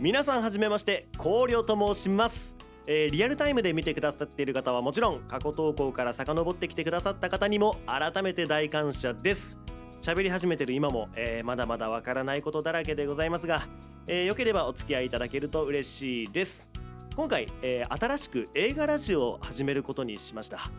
皆さんはじめまして高陵と申します、えーリアルタイムで見てくださっている方はもちろん過去投稿から遡ってきてくださった方にも改めて大感謝です。喋り始めてる今も、えーまだまだわからないことだらけでございますが、えーよければお付き合いいただけると嬉しいです。今回、えー新しく映画ラジオを始めることにしました。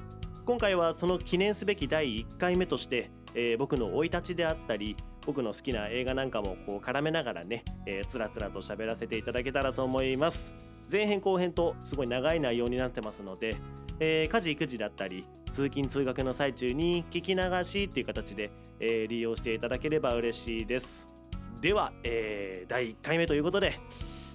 今回はその記念すべき第1回目として、えー僕の生い立ちであったり僕の好きな映画なんかもこう絡めながらね、えーつらつらと喋らせていただけたらと思います。前編後編とすごい長い内容になってますので、えー家事育児だったり通勤通学の最中に聞き流しっていう形で、えー利用していただければ嬉しいです。では、えー第1回目ということで、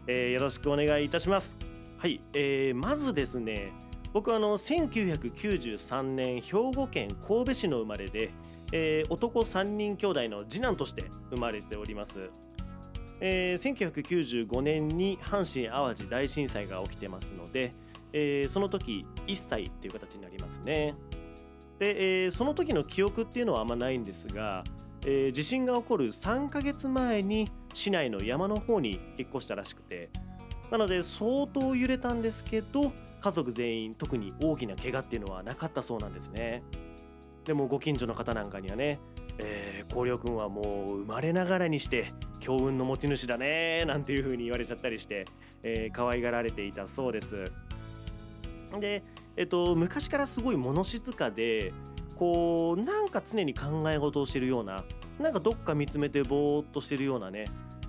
えーよろしくお願いいたします。はい、えーまずですね僕はあの1993年兵庫県神戸市の生まれで、えー男3人兄弟の次男として生まれております、えー1995年に阪神・淡路大震災が起きてますので、えーその時1歳っていう形になりますね。で、えーその時の記憶っていうのはあんまないんですが、えー地震が起こる3ヶ月前に市内の山の方に引っ越したらしくてなので相当揺れたんですけど家族全員特に大きな怪我っていうのはなかったそうなんですね。でもご近所の方なんかにはねえー、光陵君はもう生まれながらにして強運の持ち主だねなんていう風に言われちゃったりして、えー可愛がられていたそうです。でえっと昔からすごい物静かでこうなんか常に考え事をしてるようななんかどっか見つめてぼーっとしてるようなね、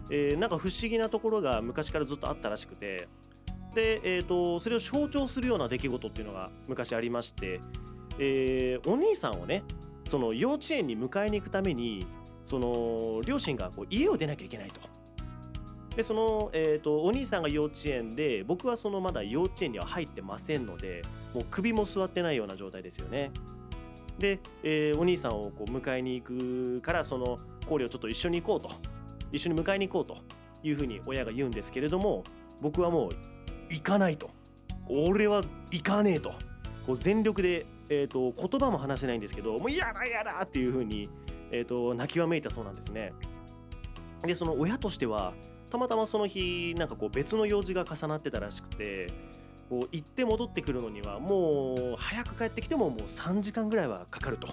えーなんか不思議なところが昔からずっとあったらしくてで、えー、とそれを象徴するような出来事っていうのが昔ありまして、えーお兄さんをねその幼稚園に迎えに行くためにその両親がこう家を出なきゃいけないと。でその、えー、とお兄さんが幼稚園で僕はそのまだ幼稚園には入ってませんのでもう首も座ってないような状態ですよね。で、えーお兄さんをこう迎えに行くからその氷をちょっと一緒に行こうと一緒に迎えに行こうというふうに親が言うんですけれども僕はもう行かないと俺は行かねえとこう全力で、えー、と言葉も話せないんですけどもう嫌だ嫌だっていうふうに、えー、と泣きわめいたそうなんですね。でその親としてはたまたまその日なんかこう別の用事が重なってたらしくてこう行って戻ってくるのにはもう早く帰ってきてももう3時間ぐらいはかかると。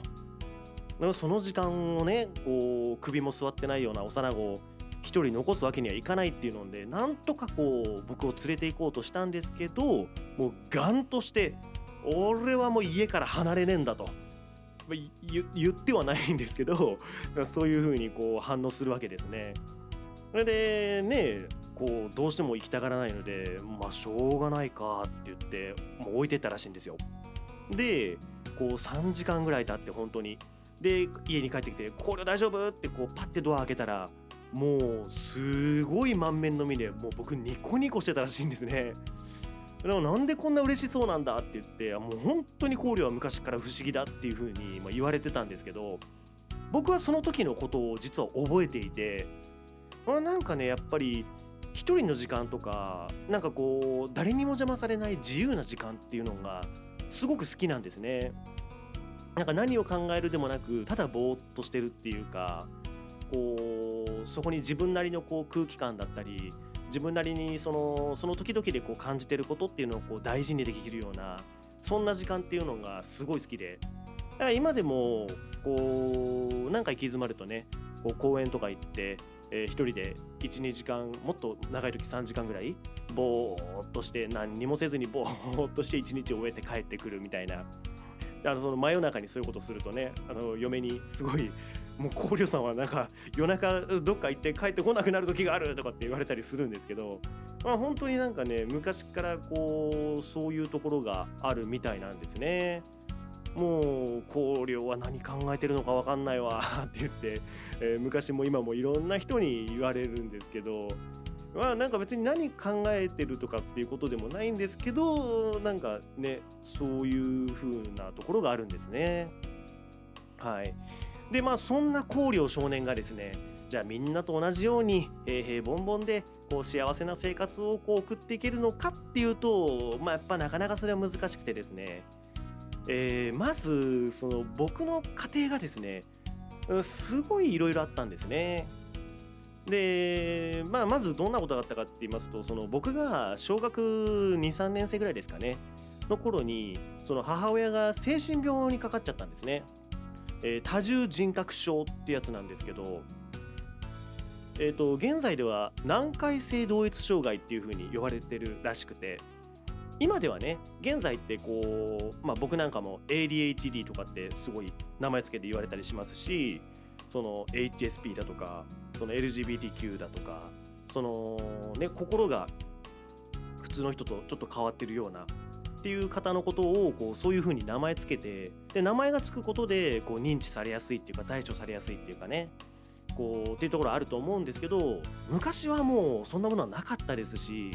その時間をねこう首も座ってないような幼子一人残すわけにはいかないっていうのでなんとかこう僕を連れて行こうとしたんですけどもうガンとして俺はもう家から離れねえんだと。まあい言言ってはないんですけどそういうふうにこう反応するわけですね。それでねこうどうしても行きたがらないのでまあしょうがないかって言ってもう置いてったらしいんですよ。でこう3時間ぐらい経って本当にで家に帰ってきて「これ大丈夫?」ってこうパッてドア開けたらもうすごい満面のみでもう僕ニコニコしてたらしいんですね。でもなんでこんな嬉しそうなんだって言ってもう本当に考慮は昔から不思議だっていう風に言われてたんですけど僕はその時のことを実は覚えていて、まあ、なんかねやっぱり一人の時間とかなんかこう誰にも邪魔されない自由な時間っていうのがすごく好きなんですね。なんか何を考えるでもなくただぼーっとしてるっていうかこうそこに自分なりのこう空気感だったり自分なりにそのその時々でこう感じてることっていうのをこう大事にできるようなそんな時間っていうのがすごい好きで。今でもこうなんか行き詰まるとねこう公園とか行って、えー一人で12時間もっと長い時3時間ぐらいぼーっとして何にもせずにぼーっとして一日を終えて帰ってくるみたいな。あのその真夜中にそういうことするとねあの嫁にすごいもう考慮さんはなんか夜中どっか行って帰ってこなくなる時があるとかって言われたりするんですけど、まあ、本当になんかね昔からこうそういうところがあるみたいなんですね。もう考慮は何考えてるのか分かんないわって言って、えー昔も今もいろんな人に言われるんですけどまあなんか別に何考えてるとかっていうことでもないんですけどなんかねそういう風なところがあるんですね。はい、でまあそんな光陵少年がですねじゃあみんなと同じように平々凡々でこう幸せな生活をこう送っていけるのかっていうとまあやっぱなかなかそれは難しくてですね、えーまずその僕の家庭がですねすごいいろいろあったんですね。で、まあ、まずどんなことがあったかって言いますとその僕が小学23年生ぐらいですかねの頃にその母親が精神病にかかっちゃったんですね、えー、多重人格症ってやつなんですけどえーと、現在では難解性同一障害っていう風に呼ばれてるらしくて今ではね現在ってこう、まあ、僕なんかも ADHD とかってすごい名前つけて言われたりしますしその HSP だとかその LGBTQ だとかそのね心が普通の人とちょっと変わってるようなっていう方のことをこうそういう風に名前つけてで名前がつくことでこう認知されやすいっていうか対処されやすいっていうかねこうっていうところあると思うんですけど昔はもうそんなものはなかったですし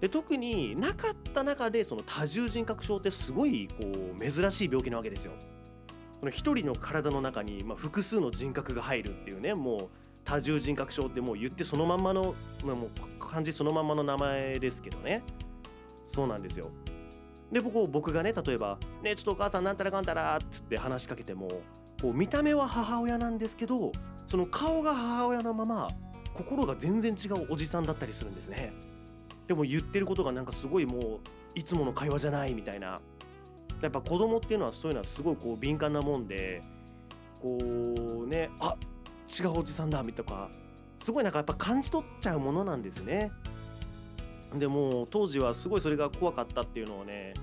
で特になかった中でその多重人格症ってすごいこう珍しい病気なわけですよ。その一人の体の中に、まあ、複数の人格が入るっていうねもう多重人格症ってもう言ってそのまんまの、まあ、もう漢字そのまんまの名前ですけどねそうなんですよ。で僕僕がね例えば「ねちょっとお母さんなんたらかんたら」っつって話しかけてもこう見た目は母親なんですけどその顔が母親のまま心が全然違うおじさんだったりするんですね。でも言ってることがなんかすごいもういつもの会話じゃないみたいな。やっぱ子供っていうのはそういうのはすごいこう敏感なもんでこうねあ違うおじさんだみたいなすごいなんかやっぱ感じ取っちゃうものなんですね。でも当時はすごいそれが怖かったっていうのをね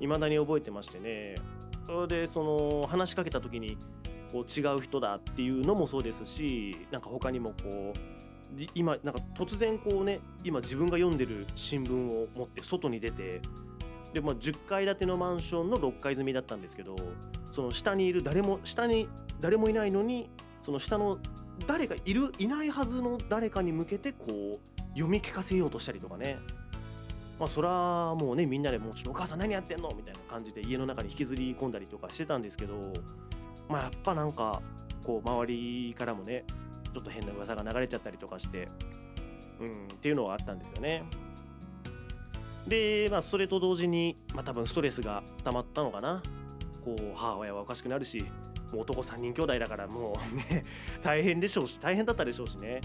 未だに覚えてましてね。それでその話しかけた時にこう違う人だっていうのもそうですしなんか他にもこう今なんか突然こうね今自分が読んでる新聞を持って外に出てで、まあ、10階建てのマンションの6階積みだったんですけどその下にいる誰も下に誰もいないのにその下の誰かいるいないはずの誰かに向けてこう読み聞かせようとしたりとかね。まあそらもうねみんなでもちろんお母さん何やってんのみたいな感じで家の中に引きずり込んだりとかしてたんですけどまあやっぱなんかこう周りからもねちょっと変な噂が流れちゃったりとかしてうんっていうのはあったんですよね。でまあそれと同時にまあ多分ストレスが溜まったのかな。こう母親はおかしくなるしもう男3人兄弟だからもうね 大変でしょうし大変だったでしょうしね。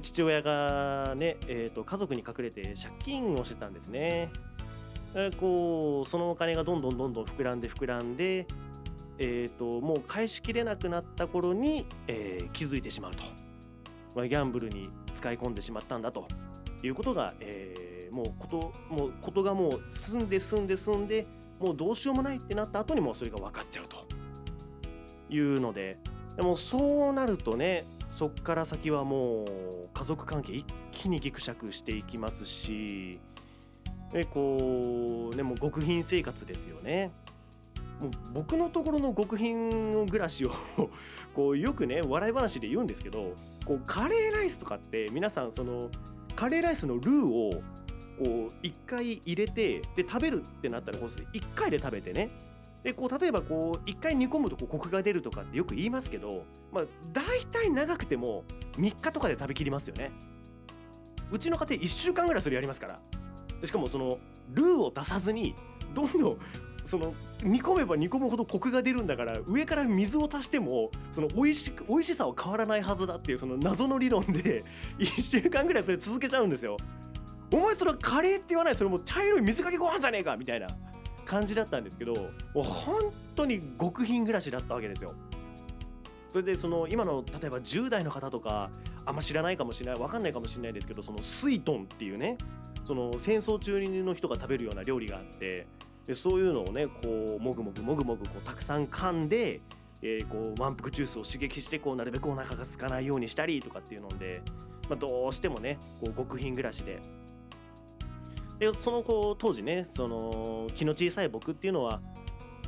父親がね、えーと、家族に隠れて借金をしてたんですね。こうそのお金がどんどんどんどん膨らんで膨らんでえーと、もう返しきれなくなった頃に、えー、気づいてしまうと、まあ、ギャンブルに使い込んでしまったんだと。いうことが、えー、もうこともうことがもう進んで進んで進んでもうどうしようもないってなった後にもそれが分かっちゃうというので。でもそうなるとねそっから先はもう家族関係一気にぎくしゃくしていきますしでこうねもう極貧生活ですよね。もう僕のところの極貧暮らしを こうよくね笑い話で言うんですけどこうカレーライスとかって皆さんそのカレーライスのルーをこう1回入れてで食べるってなったらこう1回で食べてねでこう例えばこう1回煮込むとこうコクが出るとかってよく言いますけど、まあ、大体長くても3日とかで食べきりますよね。うちの家庭1週間ぐらいそれやりますから。しかもそのルーを出さずにどんどんその煮込めば煮込むほどコクが出るんだから上から水を足してもその美味し美味しさは変わらないはずだっていうその謎の理論で 1週間ぐらいそれ続けちゃうんですよ。お前それはカレーって言わない。それもう茶色い水かけご飯じゃねえかみたいな。感じだったんですけどもう本当に極貧暮らしだったわけですよ。それでその今の例えば10代の方とかあんま知らないかもしれない分かんないかもしれないですけどそのスイトンっていうねその戦争中の人が食べるような料理があってでそういうのをねこうもぐもぐもぐもぐこうたくさん噛んで、えー、こう満腹ジュースを刺激してこうなるべくお腹が空かないようにしたりとかっていうので、まあ、どうしてもねこう極貧暮らしで。でそのこ当時ねその気の小さい僕っていうのは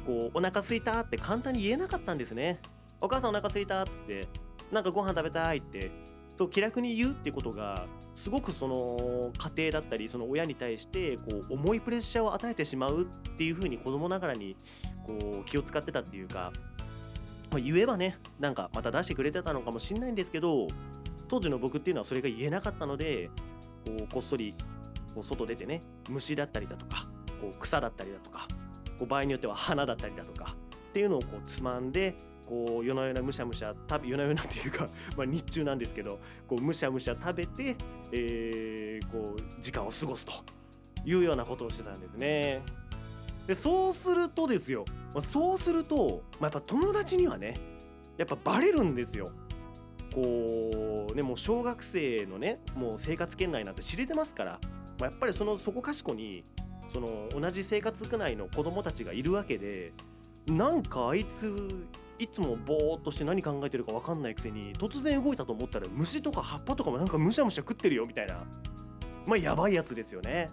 こうお腹すいたって簡単に言えなかったんですね。お母さんお腹すいたっつってなんかご飯食べたいってそう気楽に言うってことがすごくその家庭だったりその親に対してこう重いプレッシャーを与えてしまうっていうふうに子供ながらにこう気を使ってたっていうか、まあ、言えばねなんかまた出してくれてたのかもしれないんですけど当時の僕っていうのはそれが言えなかったのでこうこっそりこう外出てね虫だったりだとかこう草だったりだとかこう場合によっては花だったりだとかっていうのをこうつまんでこう夜な夜なむしゃむしゃ食べ夜な夜なっていうか、まあ、日中なんですけどこうむしゃむしゃ食べて、えー、こう時間を過ごすというようなことをしてたんですね。でそうするとですよ、まあ、そうすると、まあ、やっぱ友達にはねやっぱバレるんですよ。こうねもう小学生のねもう生活圏内なんて知れてますから、まあ、やっぱりそのそこかしこにその同じ生活区内の子供たちがいるわけでなんかあいついつもぼーっとして何考えてるか分かんないくせに突然動いたと思ったら虫とか葉っぱとかもなんかむしゃむしゃ食ってるよみたいな。まあやばいやつですよね。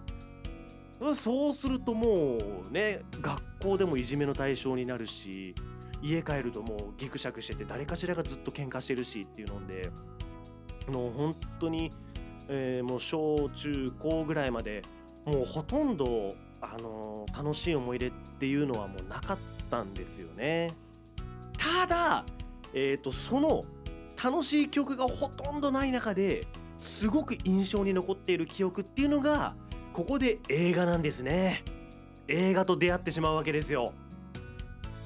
そうするともうね学校でもいじめの対象になるし家帰るともうギクシャクしてて誰かしらがずっと喧嘩してるしっていうのでもう本当に、えー、もう小中高ぐらいまでもうほとんど、あのー、楽しい思い出っていうのはもうなかったんですよね。ただ、えーと、その楽しい記憶がほとんどない中ですごく印象に残っている記憶っていうのがここで映画なんですね。映画と出会ってしまうわけですよ。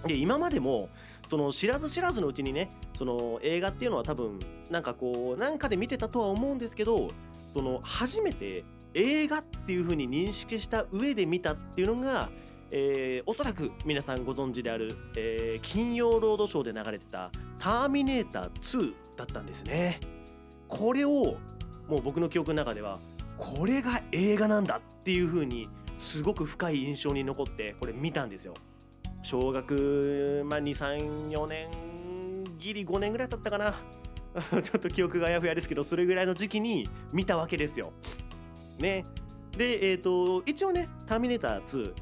で今までもその知らず知らずのうちにねその映画っていうのは多分なんかこうなんかで見てたとは思うんですけどその初めて映画っていう風に認識した上で見たっていうのが、えー、おそらく皆さんご存知である、えー、金曜ロードショーで流れてた「ターミネーター2」だったんですね。これをもう僕の記憶の中ではこれが映画なんだっていう風にすごく深い印象に残ってこれ見たんですよ。小学、まあ、234年ギリ5年ぐらい経ったかな ちょっと記憶があやふやですけどそれぐらいの時期に見たわけですよ。ね。で、えーと、一応ね「ターミネーター2」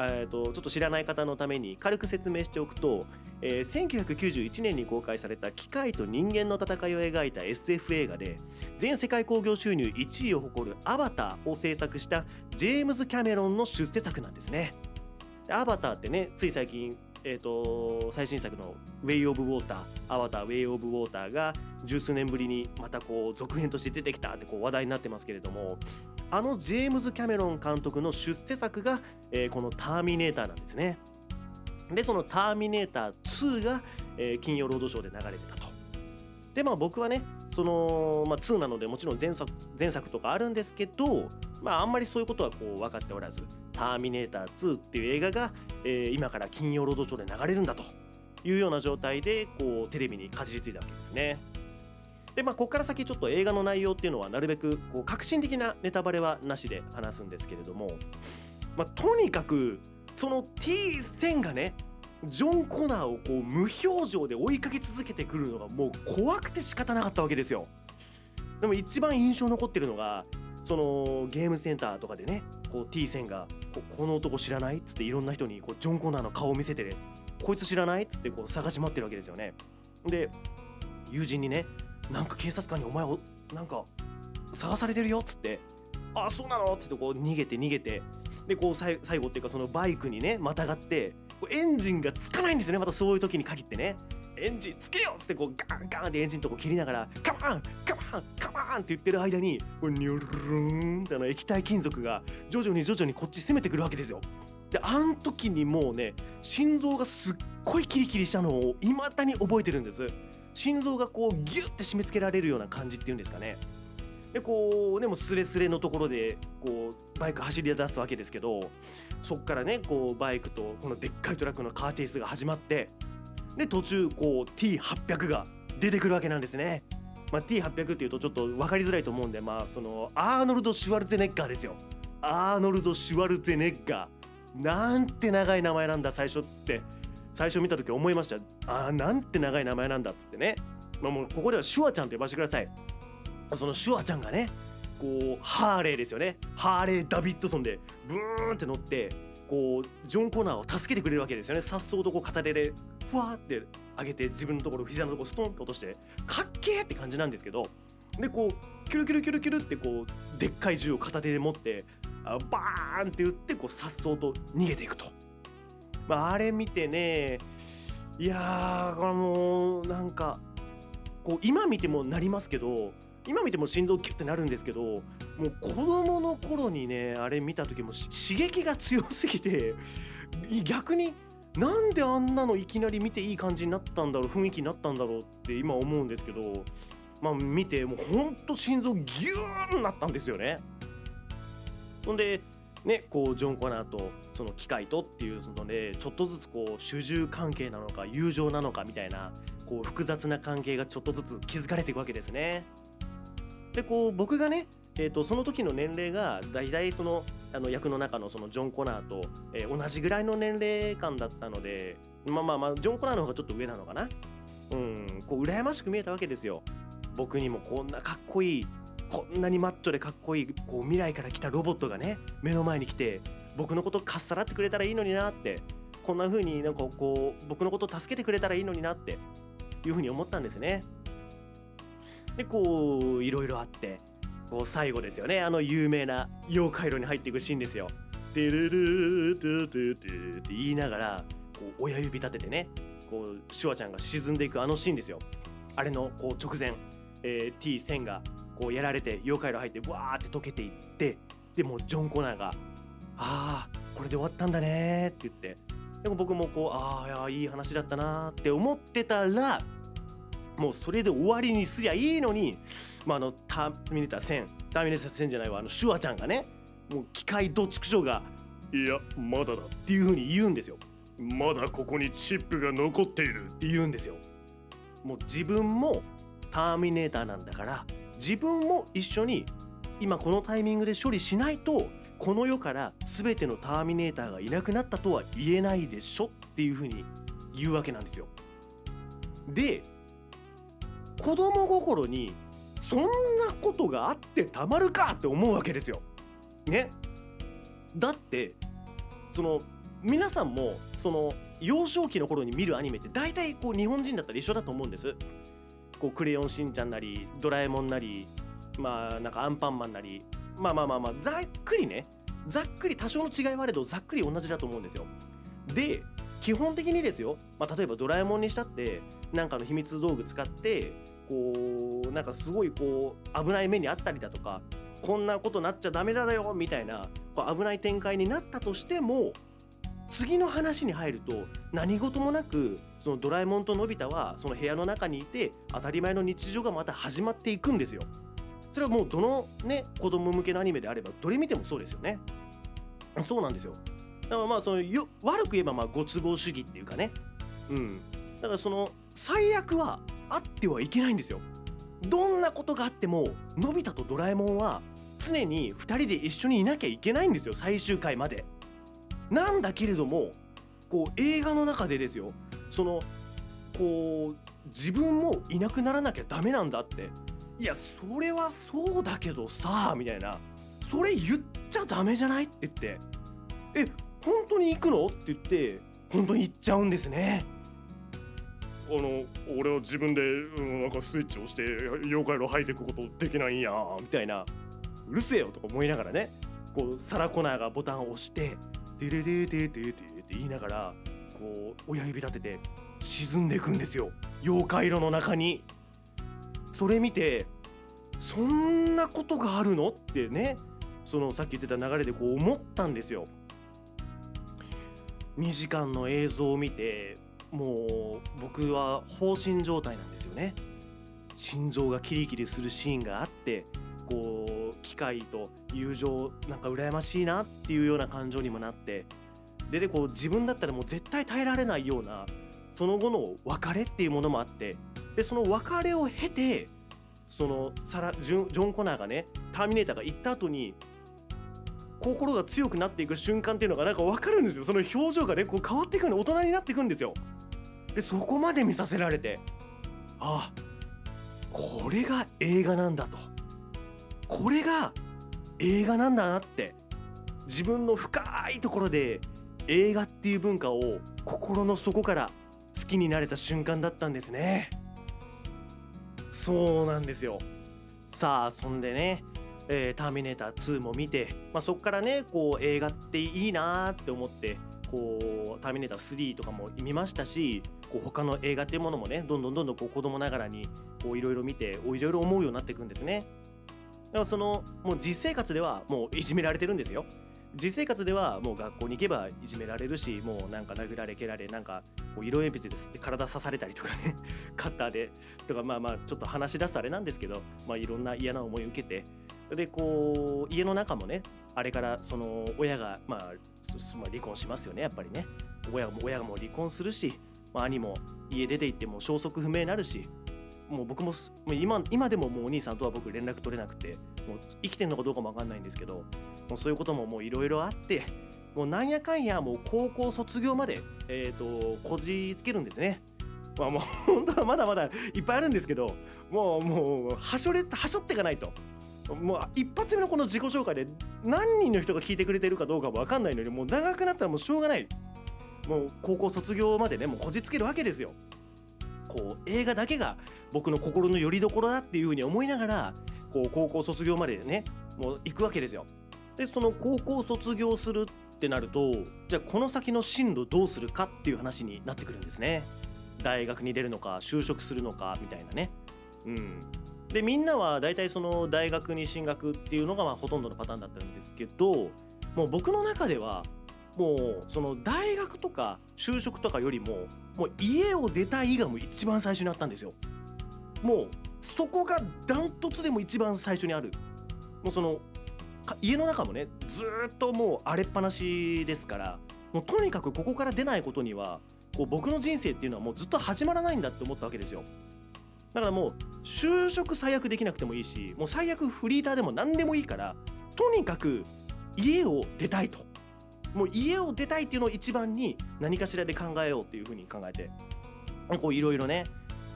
えーと、ちょっと知らない方のために軽く説明しておくと、えー、1991年に公開された機械と人間の戦いを描いた SF 映画で全世界興行収入1位を誇る「アバター」を制作したジェームズ・キャメロンの出世作なんですね。アバターってねつい最近、えーと、最新作の「ウェイ・オブ・ウォーター」「アバター・ウェイ・オブ・ウォーター」が十数年ぶりにまたこう続編として出てきたってこう話題になってますけれどもあのジェームズ・キャメロン監督の出世作が、えー、この「ターミネーター」なんですね。でその「ターミネーター2が」えー、金曜ロードショーで流れてたと。でまあ僕はねその、まあ、2なのでもちろん前作前作とかあるんですけど、まあ、あんまりそういうことはこう分かっておらずターミネーター2っていう映画が、えー、今から金曜ロードショーで流れるんだというような状態でこうテレビにかじりついたわけですね。でまあここから先ちょっと映画の内容っていうのはなるべくこう革新的なネタバレはなしで話すんですけれども、まあ、とにかくその T 線がねジョン・コナーをこう無表情で追いかけ続けてくるのがもう怖くて仕方なかったわけですよ。でも一番印象残ってるのがそのゲームセンターとかでねこう T 線がここの男知らない？っつっていろんな人にこうジョン・コナーの顔を見せてこいつ知らない？っつってこう探し回ってるわけですよね。で友人にねなんか警察官にお前をなんか探されてるよ？っつってあそうなの？って言ってこう逃げて逃げてでこう最後っていうかそのバイクにねまたがってエンジンがつかないんですよねまたそういう時に限ってね。エンジンつけよっつってこうガンガンってエンジンとこ切りながらカマンカマンカマンって言ってる間にこれニョルルンってあの液体金属が徐々に徐々にこっち攻めてくるわけですよ。であん時にもうね心臓がすっごいキリキリしたのを未だに覚えてるんです心臓がこうギュッて締め付けられるような感じっていうんですかねでこうでもスレスレのところでこうバイク走り出すわけですけどそっからねこうバイクとこのでっかいトラックのカーチェイスが始まってで途中こう T800 が出てくるわけなんですね。まあ、T800 っていうとちょっと分かりづらいと思うんでまあそのアーノルド・シュワルツェネッガーですよ。アーノルド・シュワルツェネッガー。なんて長い名前なんだ最初って最初見た時思いました。あーなんて長い名前なんだっってね。まあ、もうここではシュワちゃんと呼ばせてください。そのシュワちゃんがねこうハーレーですよねハーレー・ダビッドソンでブーンって乗ってこうジョン・コーナーを助けてくれるわけですよねさっそうとこう片手でふわって上げて自分のところ膝のところストンと落としてかっけーって感じなんですけどでこうキュルキュルキュルキュルってこうでっかい銃を片手で持ってあバーンって打ってこうさっそうと逃げていくと、まあ、あれ見てねいやーこれもうなんかこう今見てもなりますけど今見ても心臓キュッてなるんですけどもう子供の頃にねあれ見た時も刺激が強すぎて逆になんであんなのいきなり見ていい感じになったんだろう雰囲気になったんだろうって今思うんですけどまあ見てもうほんと心臓ギューンなったんですよね。ほんでねこうジョン・コナーとその機械とっていうのでちょっとずつこう主従関係なのか友情なのかみたいなこう複雑な関係がちょっとずつ築かれていくわけですね。でこう僕がねえーと、その時の年齢が大体そのあの役の中のそのジョン・コナーと、えー、同じぐらいの年齢間だったのでまあまあまあジョン・コナーの方がちょっと上なのかな。うんこう羨ましく見えたわけですよ。僕にもこんなかっこいいこんなにマッチョでかっこいいこう未来から来たロボットがね目の前に来て僕のことかっさらってくれたらいいのになってこんな風になんかこう僕のこと助けてくれたらいいのになっていう風に思ったんですね。でこういろいろあってこう最後ですよねあの有名な妖怪路に入っていくシーンですよ。テルルートゥトゥトゥって言いながらこう親指立ててねこうシュワちゃんが沈んでいくあのシーンですよ。あれのこう直前、えー、T1000 がこうやられて妖怪路入ってわーって溶けていってでもジョン・コナーが「ああこれで終わったんだね」って言ってでも僕もこう「ああいい話だったな」って思ってたらもうそれで終わりにすりゃいいのにまあ、あのターミネーター1000ターミネーター1000じゃないわあのシュワちゃんがねもう機械ど畜生が「いやまだだ」っていう風に言うんですよ。まだここにチップが残っているって言うんですよ。もう自分もターミネーターなんだから自分も一緒に今このタイミングで処理しないとこの世から全てのターミネーターがいなくなったとは言えないでしょっていうふうに言うわけなんですよ。で子供心にそんなことがあってたまるかって思うわけですよ。ね。だってその皆さんもその幼少期の頃に見るアニメって大体こう日本人だったら一緒だと思うんです。こうクレヨンしんちゃんなりドラえもんなりまあなんかアンパンマンなりまあまあまあまあざっくりねざっくり多少の違いはあれどざっくり同じだと思うんですよ。で基本的にですよ、まあ、例えばドラえもんにしたってなんかの秘密道具使ってこうなんかすごいこう危ない目にあったりだとかこんなことなっちゃダメだよみたいなこう危ない展開になったとしても次の話に入ると何事もなくそのドラえもんとのび太はその部屋の中にいて当たり前の日常がまた始まっていくんですよ。それはもうどのね子供向けのアニメであればどれ見てもそうですよね。そうなんですよ。だからまあそのよ悪く言えばまあご都合主義っていうかね。うん。だからその最悪はあってはいけないんですよ。どんなことがあってものび太とドラえもんは常に2人で一緒にいなきゃいけないんですよ最終回まで。なんだけれどもこう映画の中でですよ。そのこう自分もいなくならなきゃダメなんだって。いやそれはそうだけどさみたいな。それ言っちゃダメじゃないって言って。え本当に行くの？って言って本当に行っちゃうんですね。あの俺は自分で、うん、なんかスイッチをして妖怪の入っていくことできないんやみたいな。うるせえよとか思いながらねこうサラコナーがボタンを押してデレレデデデって言いながらこう親指立てて沈んでいくんですよ。妖怪色の中に。それ見てそんなことがあるの？ってねそのさっき言ってた流れでこう思ったんですよ。2時間の映像を見てもう僕は放心状態なんですよね。心臓がキリキリするシーンがあってこう機械と友情なんか羨ましいなっていうような感情にもなってででこう自分だったらもう絶対耐えられないようなその後の別れっていうものもあってでその別れを経てそのサラジョン・コナーがねターミネーターが行った後に心が強くなっていく瞬間っていうのがなんか分かるんですよ。その表情がねこう変わっていくの大人になっていくんですよ。でそこまで見させられてあこれが映画なんだと。これが映画なんだなって自分の深いところで映画っていう文化を心の底から好きになれた瞬間だったんですね。そうなんですよ。さあそんでねえー、ターミネーター2も見て、まあ、そこからねこう映画っていいなって思ってこうターミネーター3とかも見ましたしこう他の映画っていうものもねどんどんどんどんこう子供ながらにいろいろ見ていろいろ思うようになっていくんですね。だからそのもう実生活ではもういじめられてるんですよ。実生活ではもう学校に行けばいじめられるしもうなんか殴られ蹴られなんかこう色鉛筆ですって体刺されたりとかね カッターでとかまあまあちょっと話し出すあれなんですけど、まあ、いろんな嫌な思いを受けてでこう家の中もねあれからその親がまあ離婚しますよねやっぱりね親も親も離婚するし、まあ、兄も家出て行っても消息不明になるしもう僕も今今でももうお兄さんとは僕連絡取れなくてもう生きてるのかどうかも分かんないんですけどもうそういうことももういろいろあってもうなんやかんやもう高校卒業まで、えーと、こじつけるんですね。まあもう本当はまだまだいっぱいあるんですけどもうもうはしょれはしょっていかないと。もう一発目のこの自己紹介で何人の人が聞いてくれてるかどうかも分かんないのにもう長くなったらもうしょうがない。もう高校卒業までねもうこじつけるわけですよ。こう映画だけが僕の心の拠り所だっていうふうに思いながらこう高校卒業までねもう行くわけですよ。でその高校卒業するってなるとじゃあこの先の進路どうするかっていう話になってくるんですね。大学に出るのか就職するのかみたいなね。うん。でみんなは大体その大学に進学っていうのがまあほとんどのパターンだったんですけどもう僕の中ではもうその大学とか就職とかよりももう家を出たいがもう一番最初にあったんですよ。もうそこがダントツでも一番最初にある。もうその家の中もねずっともう荒れっぱなしですからもうとにかくここから出ないことにはこう僕の人生っていうのはもうずっと始まらないんだって思ったわけですよ。だからもう就職最悪できなくてもいいしもう最悪フリーターでも何でもいいからとにかく家を出たいと。もう家を出たいっていうのを一番に何かしらで考えようっていうふうに考えていろいろね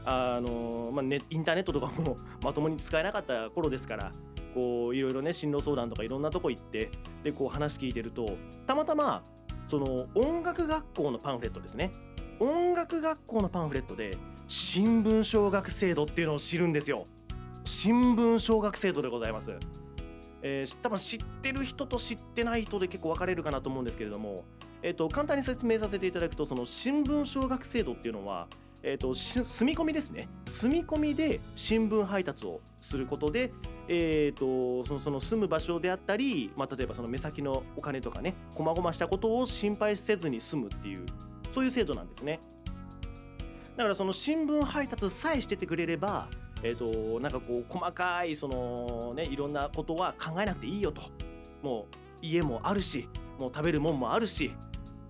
あのまあ、ね、インターネットとかも まともに使えなかった頃ですからいろいろね進路相談とかいろんなとこ行ってでこう話聞いてるとたまたまその音楽学校のパンフレットですね。音楽学校のパンフレットで新聞奨学制度っていうのを知るんですよ。新聞奨学制度でございます。えー、多分知ってる人と知ってない人で結構分かれるかなと思うんですけれども、えーと、簡単に説明させていただくとその新聞奨学制度っていうのは、えーと、住み込みですね。住み込みで新聞配達をすることで、えーと、そのその住む場所であったり、まあ、例えばその目先のお金とかねこまごましたことを心配せずに済むっていうそういう制度なんですね。だからその新聞配達さえしててくれればえーと、なんかこう細かいそのねいろんなことは考えなくていいよと。もう家もあるしもう食べるもんもあるし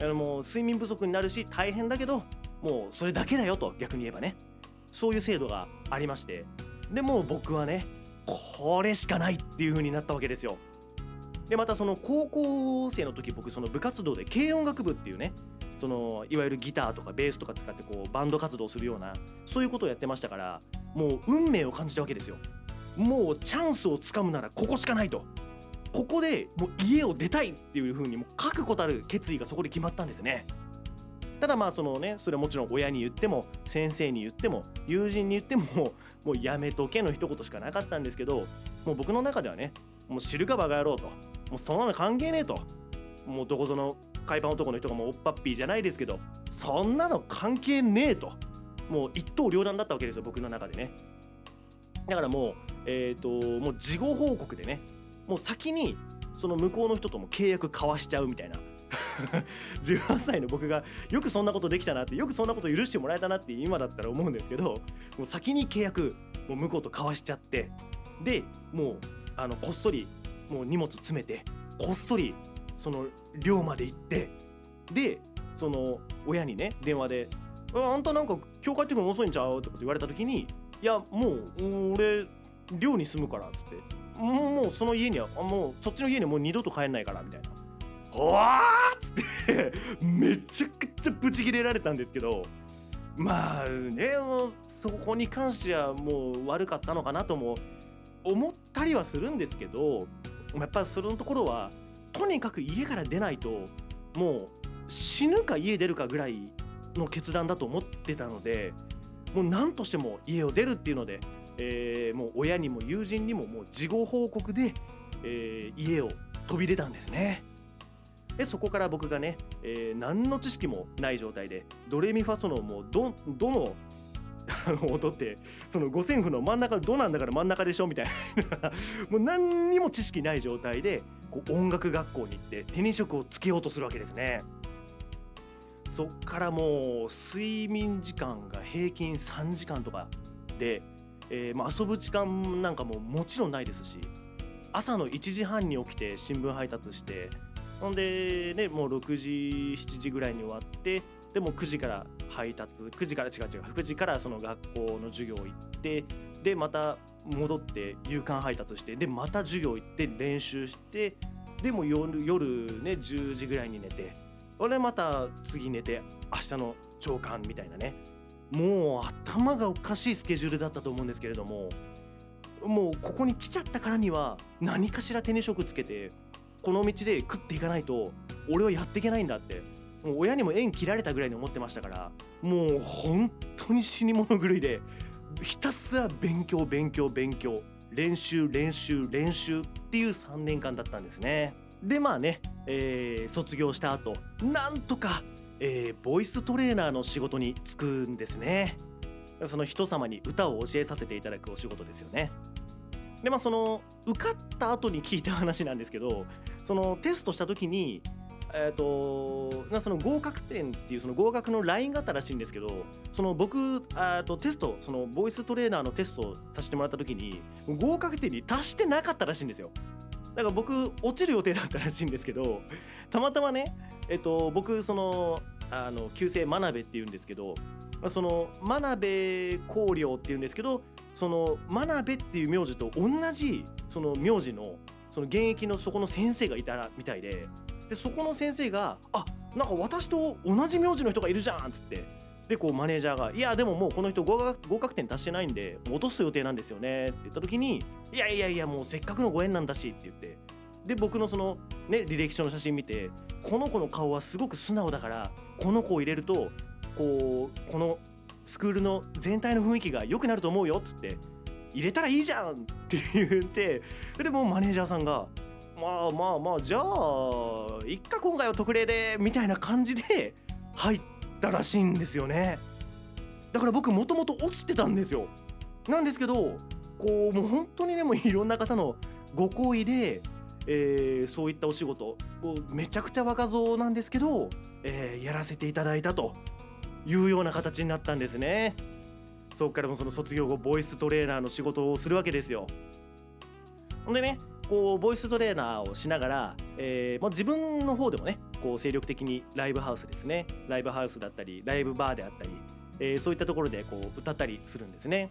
もう睡眠不足になるし大変だけどもうそれだけだよと逆に言えばね。そういう制度がありまして。でも僕はねこれしかないっていう風になったわけですよ。でまたその高校生の時僕その部活動で軽音楽部っていうねそのいわゆるギターとかベースとか使ってこうバンド活動するようなそういうことをやってましたからもう運命を感じたわけですよ。もうチャンスをつかむならここしかないと。ここでもう家を出たいっていう風にもう確固たる決意がそこで決まったんですね。ただまあそのねそれはもちろん親に言っても先生に言っても友人に言っても もうやめとけの一言しかなかったんですけどもう僕の中ではねもう知るかバカ野郎と。もうそんなの関係ねえと。もうどこぞの海パン男の人がもうおっぱっぴーじゃないですけどそんなの関係ねえと。もう一刀両断だったわけですよ僕の中でね。だからもうえっ、ー、ともう事後報告でね。もう先にその向こうの人とも契約交わしちゃうみたいな。18歳の僕がよくそんなことできたなってよくそんなこと許してもらえたなって今だったら思うんですけどもう先に契約もう向こうと交わしちゃってでもうあのこっそりもう荷物詰めてこっそりその寮まで行ってでその親にね電話で「あんたなんか今日帰ってくるの遅いんちゃう?」ってこと言われた時に「いやもう俺寮に住むから」っつって「もうその家にはもうそっちの家にはもう二度と帰んないから」みたいな「わ!」っつって めちゃくちゃブチ切れられたんですけどまあねそこに関してはもう悪かったのかなとも思ったりはするんですけどやっぱりそのところはとにかく家から出ないともう死ぬか家出るかぐらいの決断だと思ってたのでもう何としても家を出るっていうので、えー、もう親にも友人にももう事後報告で、えー、家を飛び出たんですね。でそこから僕がね、えー、何の知識もない状態でドレミファソのもうどどのあの 音ってその五線譜の真ん中どなんだから真ん中でしょみたいな もう何にも知識ない状態でこう音楽学校に行って手に職をつけようとするわけですね。そっからもう睡眠時間が平均3時間とかで、えーまあ、遊ぶ時間なんかももちろんないですし朝の1時半に起きて新聞配達してほんでねもう6時7時ぐらいに終わってでも9時から配達9時から違う違う9時からその学校の授業行ってでまた戻って夕刊配達してでまた授業行って練習してでも夜夜ね10時ぐらいに寝て俺また次寝て明日の朝刊みたいなね。もう頭がおかしいスケジュールだったと思うんですけれどももうここに来ちゃったからには何かしら手に職つけてこの道で食っていかないと俺はやっていけないんだって。もう親にも縁切られたぐらいに思ってましたからもう本当に死に物狂いでひたすら勉強勉強勉強練習練習練習っていう3年間だったんですね。でまあね、えー卒業した後なんとか、えーボイストレーナーの仕事に就くんですね。その人様に歌を教えさせていただくお仕事ですよね。でまあその受かった後に聞いた話なんですけどそのテストした時にえー、となその合格点っていうその合格のラインがあったらしいんですけどその僕とテストそのボイストレーナーのテストをさせてもらった時に合格点に達してなかったらしいんですよ。だから僕落ちる予定だったらしいんですけどたまたまねえっ、と僕その旧姓真鍋っていうんですけどその真鍋光陵っていうんですけどその真鍋っていう名字と同じその名字のその現役のそこの先生がいたみたいででそこの先生が「あなんか私と同じ名字の人がいるじゃん」っつって。でこうマネージャーが「いやでももうこの人合格合格点達してないんで落とす予定なんですよね」って言った時に「いやいやいやもうせっかくのご縁なんだし」って言って。で僕のそのね履歴書の写真見てこの子の顔はすごく素直だからこの子を入れるとこうこのスクールの全体の雰囲気が良くなると思うよっつって入れたらいいじゃんって言って。でもうマネージャーさんがまあまあまあじゃあいっか今回は特例でみたいな感じで入ったらしいんですよね。だから僕もともと落ちてたんですよ。なんですけどこうもう本当にねもいろんな方のご好意で、えーそういったお仕事こうめちゃくちゃ若造なんですけど、えーやらせていただいたというような形になったんですね。そこからもその卒業後ボイストレーナーの仕事をするわけですよ。ほんでねこうボイストレーナーをしながら、えーまあ、自分の方でもねこう精力的にライブハウスですね。ライブハウスだったりライブバーであったり、えーそういったところでこう歌ったりするんですね。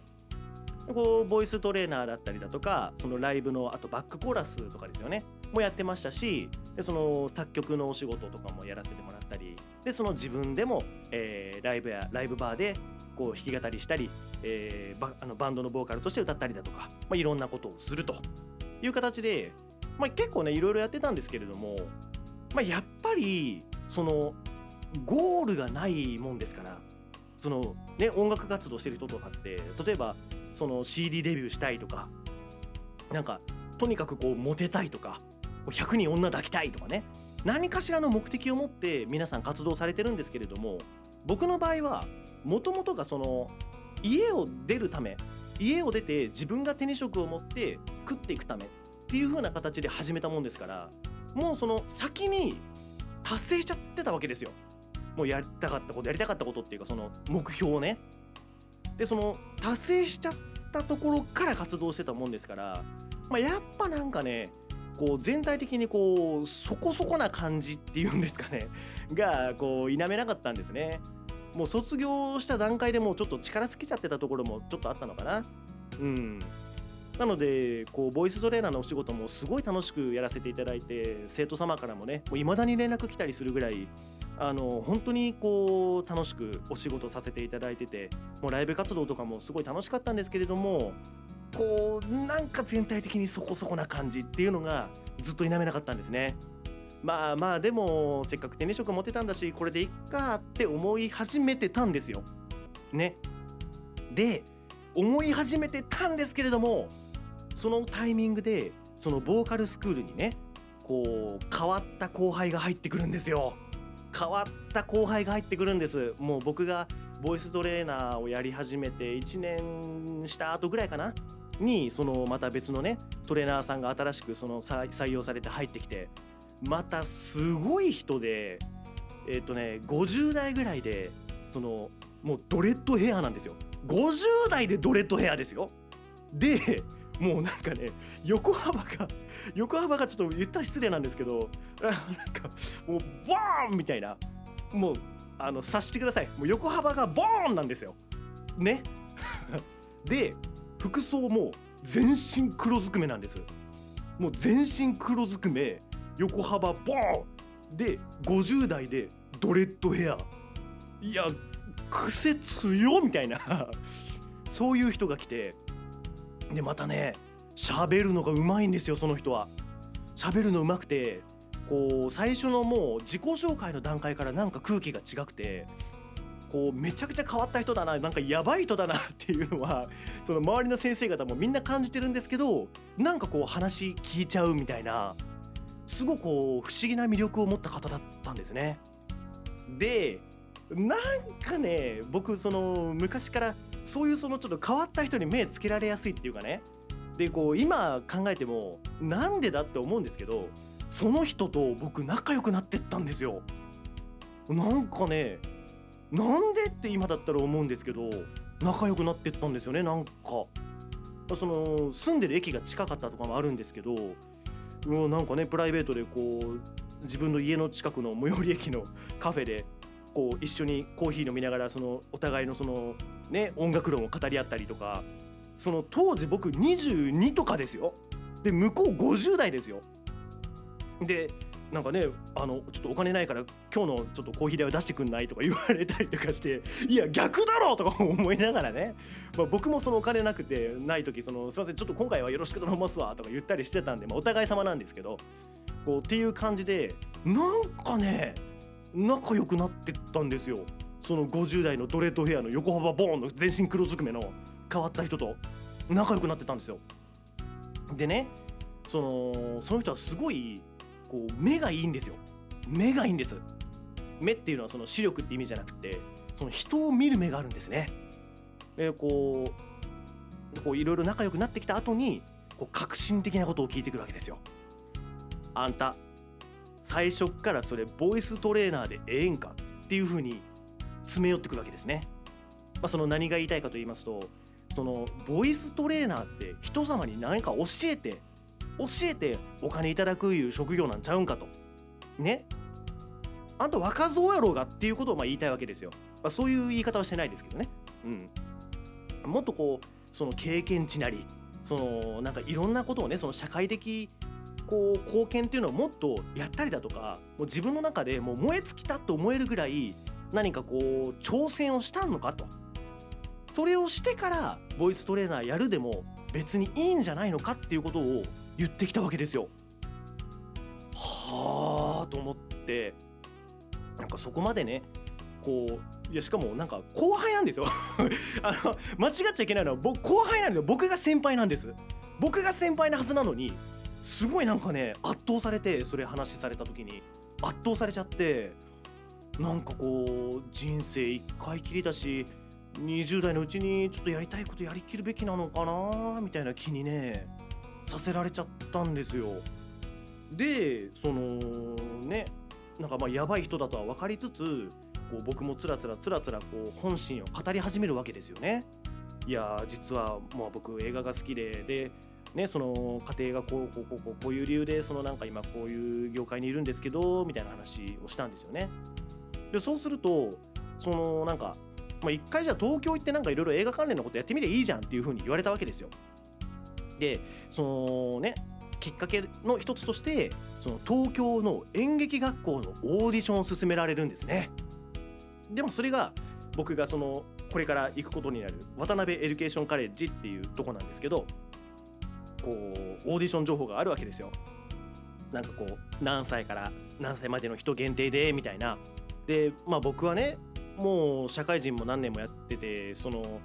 こうボイストレーナーだったりだとかそのライブのあとバックコーラスとかですよね。もやってましたしでその作曲のお仕事とかもやらせてもらったりでその自分でも、えーライブやライブバーでこう弾き語りしたり、えーバあのバンドのボーカルとして歌ったりだとか、まあ、いろんなことをすると。いう形で、まあ、結構ねいろいろやってたんですけれども、まあ、やっぱりそのゴールがないもんですからその、ね、音楽活動してる人とかって例えばその CD デビューしたいとかなんかとにかくこうモテたいとか100人女抱きたいとかね何かしらの目的を持って皆さん活動されてるんですけれども僕の場合はもともとがその家を出るため家を出て自分が手に職を持って食っていくためっていう風な形で始めたもんですからもうその先に達成しちゃってたわけですよ。もうやりたかったことやりたかったことっていうかその目標をね。でその達成しちゃったところから活動してたもんですから、まあ、やっぱなんかねこう全体的にこうそこそこな感じっていうんですかね。がこう否めなかったんですね。もう卒業した段階でもうちょっと力尽きちゃってたところもちょっとあったのかなうんなのでこうボイストレーナーのお仕事もすごい楽しくやらせていただいて生徒様からもねいまだに連絡来たりするぐらいあの本当にこう楽しくお仕事させていただいててもうライブ活動とかもすごい楽しかったんですけれどもこうなんか全体的にそこそこな感じっていうのがずっと否めなかったんですね。まあまあでもせっかく手に職持ってたんだしこれでいっかって思い始めてたんですよ。ね。で思い始めてたんですけれどもそのタイミングでそのボーカルスクールにねこう変わった後輩が入ってくるんですよ。変わった後輩が入ってくるんです。もう僕がボイストレーナーをやり始めて1年した後ぐらいかな？にそのまた別のねトレーナーさんが新しくその採用されて入ってきてまたすごい人でえっ、とね50代ぐらいでそのもうドレッドヘアなんですよ。50代でドレッドヘアですよ。でもうなんかね横幅が横幅がちょっと言ったら失礼なんですけどなんかもうボーンみたいな。もうあの察してください。もう横幅がボーンなんですよ。ね。で服装も全身黒ずくめなんです。もう全身黒ずくめ。横幅ボーン。で50代でドレッドヘア。いや癖強みたいな。そういう人が来て。でまたね喋るのがうまいんですよその人は。喋るのうまくてこう最初のもう自己紹介の段階からなんか空気が違くてこうめちゃくちゃ変わった人だななんかやばい人だなっていうのはその周りの先生方もみんな感じてるんですけどなんかこう話聞いちゃうみたいな。すごくこう不思議な魅力を持った方だったんですね。でなんかね僕その昔からそういうそのちょっと変わった人に目つけられやすいっていうかね。でこう今考えてもなんでだって思うんですけどその人と僕仲良くなってったんですよ。なんかねなんでって今だったら思うんですけど仲良くなってったんですよねなんか。その住んでる駅が近かったとかもあるんですけどもうなんかねプライベートでこう自分の家の近くの最寄り駅のカフェでこう一緒にコーヒー飲みながらそのお互いのそのね音楽論を語り合ったりとかその当時僕22とかですよ。で向こう50代ですよ。でなんかねあのちょっとお金ないから今日のちょっとコーヒー代を出してくんないとか言われたりとかして いや逆だろ！とか思いながらね、まあ、僕もそのお金なくてない時そのすいませんちょっと今回はよろしく頼ますわとか言ったりしてたんで、まあ、お互い様なんですけどこうっていう感じでなんかね仲良くなってったんですよ。その50代のドレッドヘアの横幅ボーンの全身黒ずくめの変わった人と仲良くなってたんですよ。でねそのその人はすごいこう目がいいんですよ。目がいいんです。目っていうのはその視力って意味じゃなくてその人を見る目があるんですね。でこういろいろ仲良くなってきた後にこう革新的なことを聞いてくるわけですよ。あんた最初からそれボイストレーナーでええんかっていうふうに詰め寄ってくるわけですね。まあ、その何が言いたいかと言いますとそのボイストレーナーって人様に何か教えて教えてお金いただくいう職業なんちゃうんかと。ねあんた若造やろうがっていうことをまあ言いたいわけですよ。まあ、そういう言い方はしてないですけどね。うん。もっとこうその経験値なりそのなんかいろんなことをねその社会的こう貢献っていうのをもっとやったりだとかもう自分の中でもう燃え尽きたと思えるぐらい何かこう挑戦をしたのかとそれをしてからボイストレーナーやるでも別にいいんじゃないのかっていうことを言ってきたわけですよ。はあと思って。なんかそこまでねこういやしかもなんか後輩なんですよ。あの間違っちゃいけないのは僕後輩なんですよ。僕が先輩なんです。僕が先輩なはずなのにすごいなんかね圧倒されてそれ話された時に。圧倒されちゃってなんかこう人生一回きりだし20代のうちにちょっとやりたいことやりきるべきなのかなみたいな気にね。させられちゃったんですよ。でそのねなんかまあやばい人だとは分かりつつこう僕もつらつらつらつらこう本心を語り始めるわけですよね。いや実はまあ僕映画が好きででね、その家庭がこうこうこうこうこういう理由でそのなんか今こういう業界にいるんですけどみたいな話をしたんですよね。でそうするとそのなんか、まあ、回じゃあ東京行ってなんかいろいろ映画関連のことやってみりゃいいじゃんっていうふうに言われたわけですよ。でそのねきっかけの一つとしてその東京の演劇学校のオーディションを勧められるんですね。でもそれが僕がそのこれから行くことになる渡辺エデュケーションカレッジっていうとこなんですけどこうオーディション情報があるわけですよ。なんかこう何歳から何歳までの人限定でみたいな。でまあ僕はねもう社会人も何年もやっててその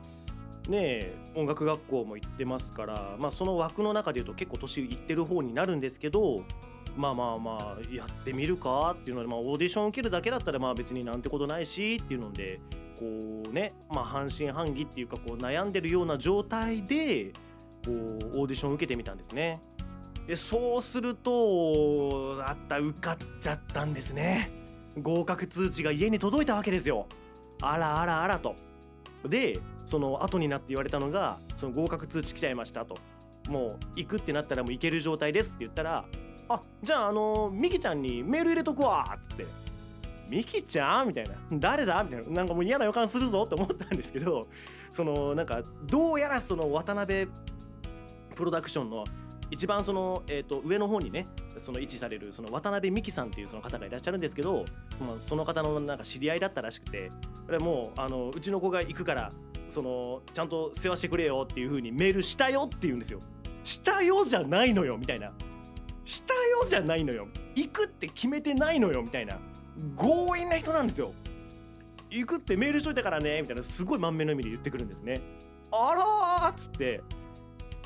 ね音楽学校も行ってますからまあその枠の中でいうと結構年いってる方になるんですけどまあまあまあやってみるかっていうので、まあ、オーディション受けるだけだったらまあ別になんてことないしっていうのでこうねまあ半信半疑っていうかこう悩んでるような状態でこうオーディション受けてみたんですね。でそうするとあった受かっちゃったんですね。合格通知が家に届いたわけですよ。あらあらあらと。でその後になって言われたのがその合格通知来ちゃいましたと。もう行くってなったらもう行ける状態ですって言ったらあじゃああのミキちゃんにメール入れとくわっつって。ミキちゃんみたいな。誰だみたいな。なんかもう嫌な予感するぞって思ったんですけどそのなんかどうやらその渡辺プロダクションの一番その、えー、と上の方にねその位置されるその渡辺美樹さんっていうその方がいらっしゃるんですけど、その方のなんか知り合いだったらしくてもうあのうちの子が行くからそのちゃんと世話してくれよっていう風にメールしたよって言うんですよ。したよじゃないのよみたいな。したよじゃないのよ。行くって決めてないのよみたいな。強引な人なんですよ。行くってメールしといたからねみたいなすごい満面の意味で言ってくるんですね。あらっつって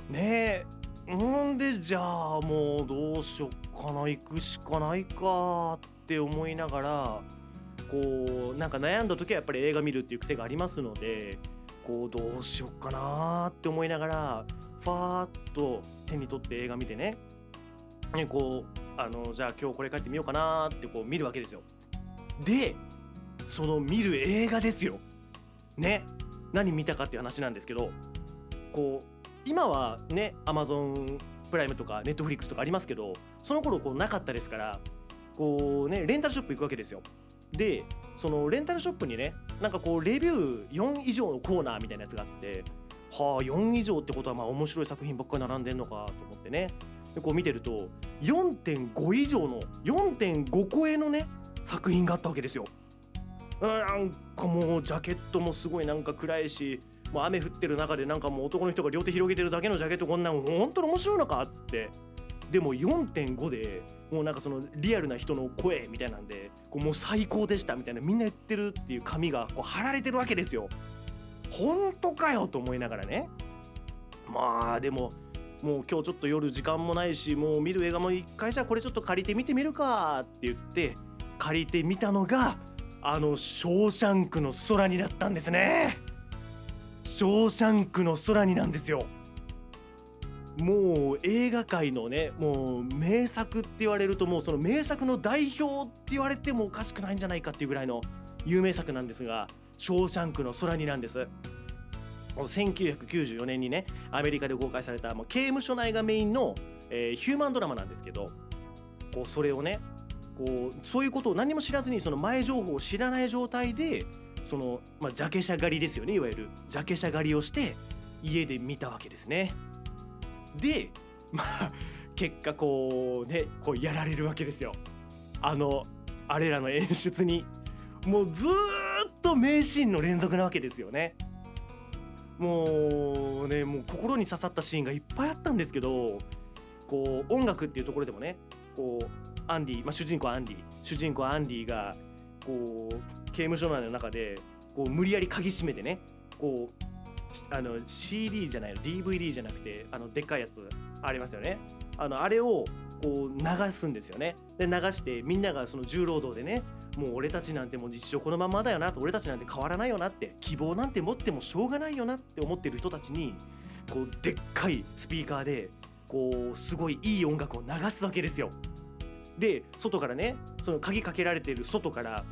ねえんでじゃあもうどうしよっかな行くしかないかって思いながらこうなんか悩んだ時はやっぱり映画見るっていう癖がありますのでこうどうしよっかなって思いながらファーッと手に取って映画見てねねこうあのじゃあ今日これ帰ってみようかなってこう見るわけですよ。でその見る映画ですよ。ね何見たかっていう話なんですけどこう今はね Amazon プライムとか Netflix とかありますけどその頃こうなかったですからこうねレンタルショップ行くわけですよ。でそのレンタルショップにねなんかこうレビュー4以上のコーナーみたいなやつがあってはあ4以上ってことはまあ面白い作品ばっかり並んでんのかと思ってねでこう見てると4.5以上の4.5超えのね作品があったわけですよ。なんかもうジャケットもすごいなんか暗いしもう雨降ってる中でなんかもう男の人が両手広げてるだけのジャケットこんなの本当に面白いのかっつってでも4.5でもうなんかそのリアルな人の声みたいなんでこうもう最高でしたみたいなみんな言ってるっていう紙がこう貼られてるわけですよ。本当かよと思いながらねまあでももう今日ちょっと夜時間もないしもう見る映画も一回じゃこれちょっと借りてみてみるかって言って借りてみたのがあの「ショーシャンクの空に」だったんですね。ショーシャンクの空になんですよ。もう映画界のねもう名作って言われるともうその名作の代表って言われてもおかしくないんじゃないかっていうぐらいの有名作なんですが「ショーシャンクの空に」なんです。1994年にねアメリカで公開されたもう刑務所内がメインの、えー、ヒューマンドラマなんですけどこうそれをねこうそういうことを何も知らずにその前情報を知らない状態でその、まあ、ジャケ写狩りですよねいわゆるジャケ写狩りをして家で見たわけですね。で まあ結果こうねこうやられるわけですよ。あのあれらの演出にもうずっと名シーンの連続なわけですよね。もうねもう心に刺さったシーンがいっぱいあったんですけどこう音楽っていうところでもねこうアンディ、まあ、主人公アンディ主人公アンディがこう刑務所内の中でこう無理やり鍵閉めてねこうあの CD じゃないの DVD じゃなくてあのでっかいやつありますよねあのあれをこう流すんですよねで流してみんながその重労働でねもう俺たちなんてもう実証このままだよなと俺たちなんて変わらないよなって希望なんて持ってもしょうがないよなって思ってる人たちにこうでっかいスピーカーでこうすごいいい音楽を流すわけですよ。で外からねその鍵かけられてる外から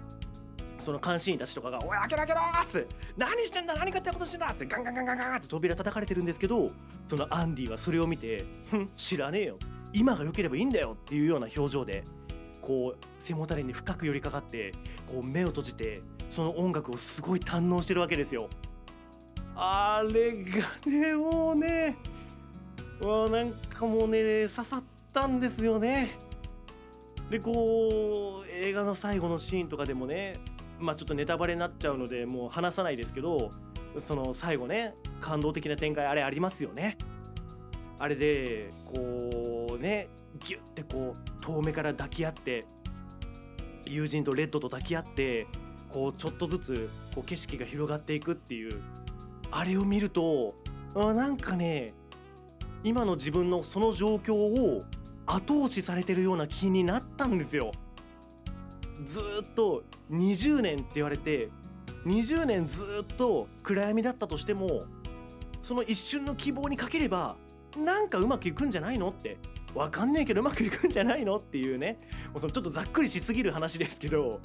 その監視員たちとかが「おい開けろ開けろ!」って「何してんだ何勝手なことしてんだ!」ってガンガンガンガンガンって扉叩かれてるんですけどそのアンディはそれを見て「ふん知らねえよ今が良ければいいんだよ」っていうような表情でこう背もたれに深く寄りかかってこう目を閉じてその音楽をすごい堪能してるわけですよ。あれがねもうねもうなんかもうね刺さったんですよね。でこう映画の最後のシーンとかでもねまあちょっとネタバレになっちゃうのでもう話さないですけどその最後ね感動的な展開あれありますよね。あれでこうねギュッてこう遠目から抱き合って友人とレッドと抱き合ってこうちょっとずつこう景色が広がっていくっていうあれを見るとなんかね今の自分のその状況を後押しされてるような気になったんですよ。ずっと20年って言われて20年ずっと暗闇だったとしてもその一瞬の希望にかければなんかうまくいくんじゃないのってわかんねえけどうまくいくんじゃないのっていうねもうそのちょっとざっくりしすぎる話ですけど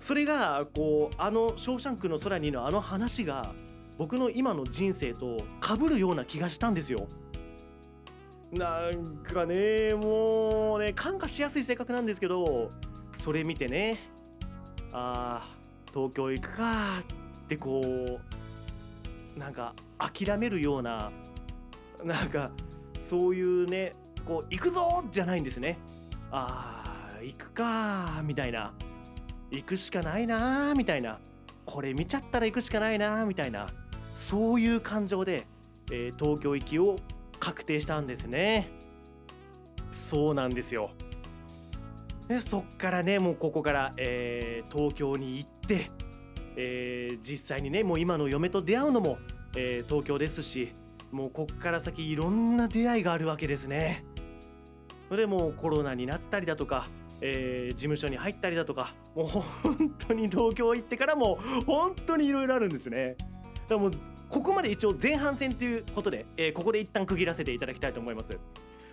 それがこうあの「ショーシャンクの空に」のあの話が僕の今の人生と被るような気がしたんですよ。なんかねもうね感化しやすい性格なんですけどそれ見てね。あー東京行くか。ってこうなんか諦めるようななんかそういうねこう行くぞじゃないんですね。あー行くかみたいな。行くしかないなみたいな。これ見ちゃったら行くしかないなみたいな。そういう感情で、えー東京行きを確定したんですね。そうなんですよ。でそっからねもうここから、えー東京に行って、えー実際にねもう今の嫁と出会うのも、えー東京ですしもうこっから先いろんな出会いがあるわけですね。それでもうコロナになったりだとか、えー事務所に入ったりだとかもう本当に東京行ってからも本当にいろいろあるんですね。だからもうここまで一応前半戦ということで、えーここで一旦区切らせていただきたいと思います。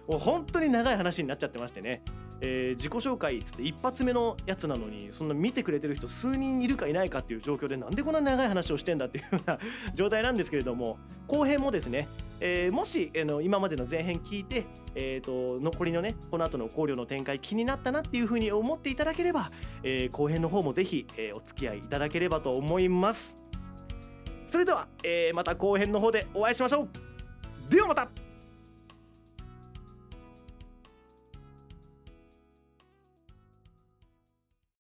もう本当に長い話になっちゃってましてね、えー自己紹介っつって一発目のやつなのにそんな見てくれてる人数人いるかいないかっていう状況でなんでこんな長い話をしてんだっていうような 状態なんですけれども後編もですね、えーもし、あの今までの前編聞いて、えー、と残りのねこの後の考慮の展開気になったなっていうふうに思っていただければ、えー後編の方もぜひ、えーお付き合いいただければと思います。それでは、えまた後編の方でお会いしましょう。ではまた。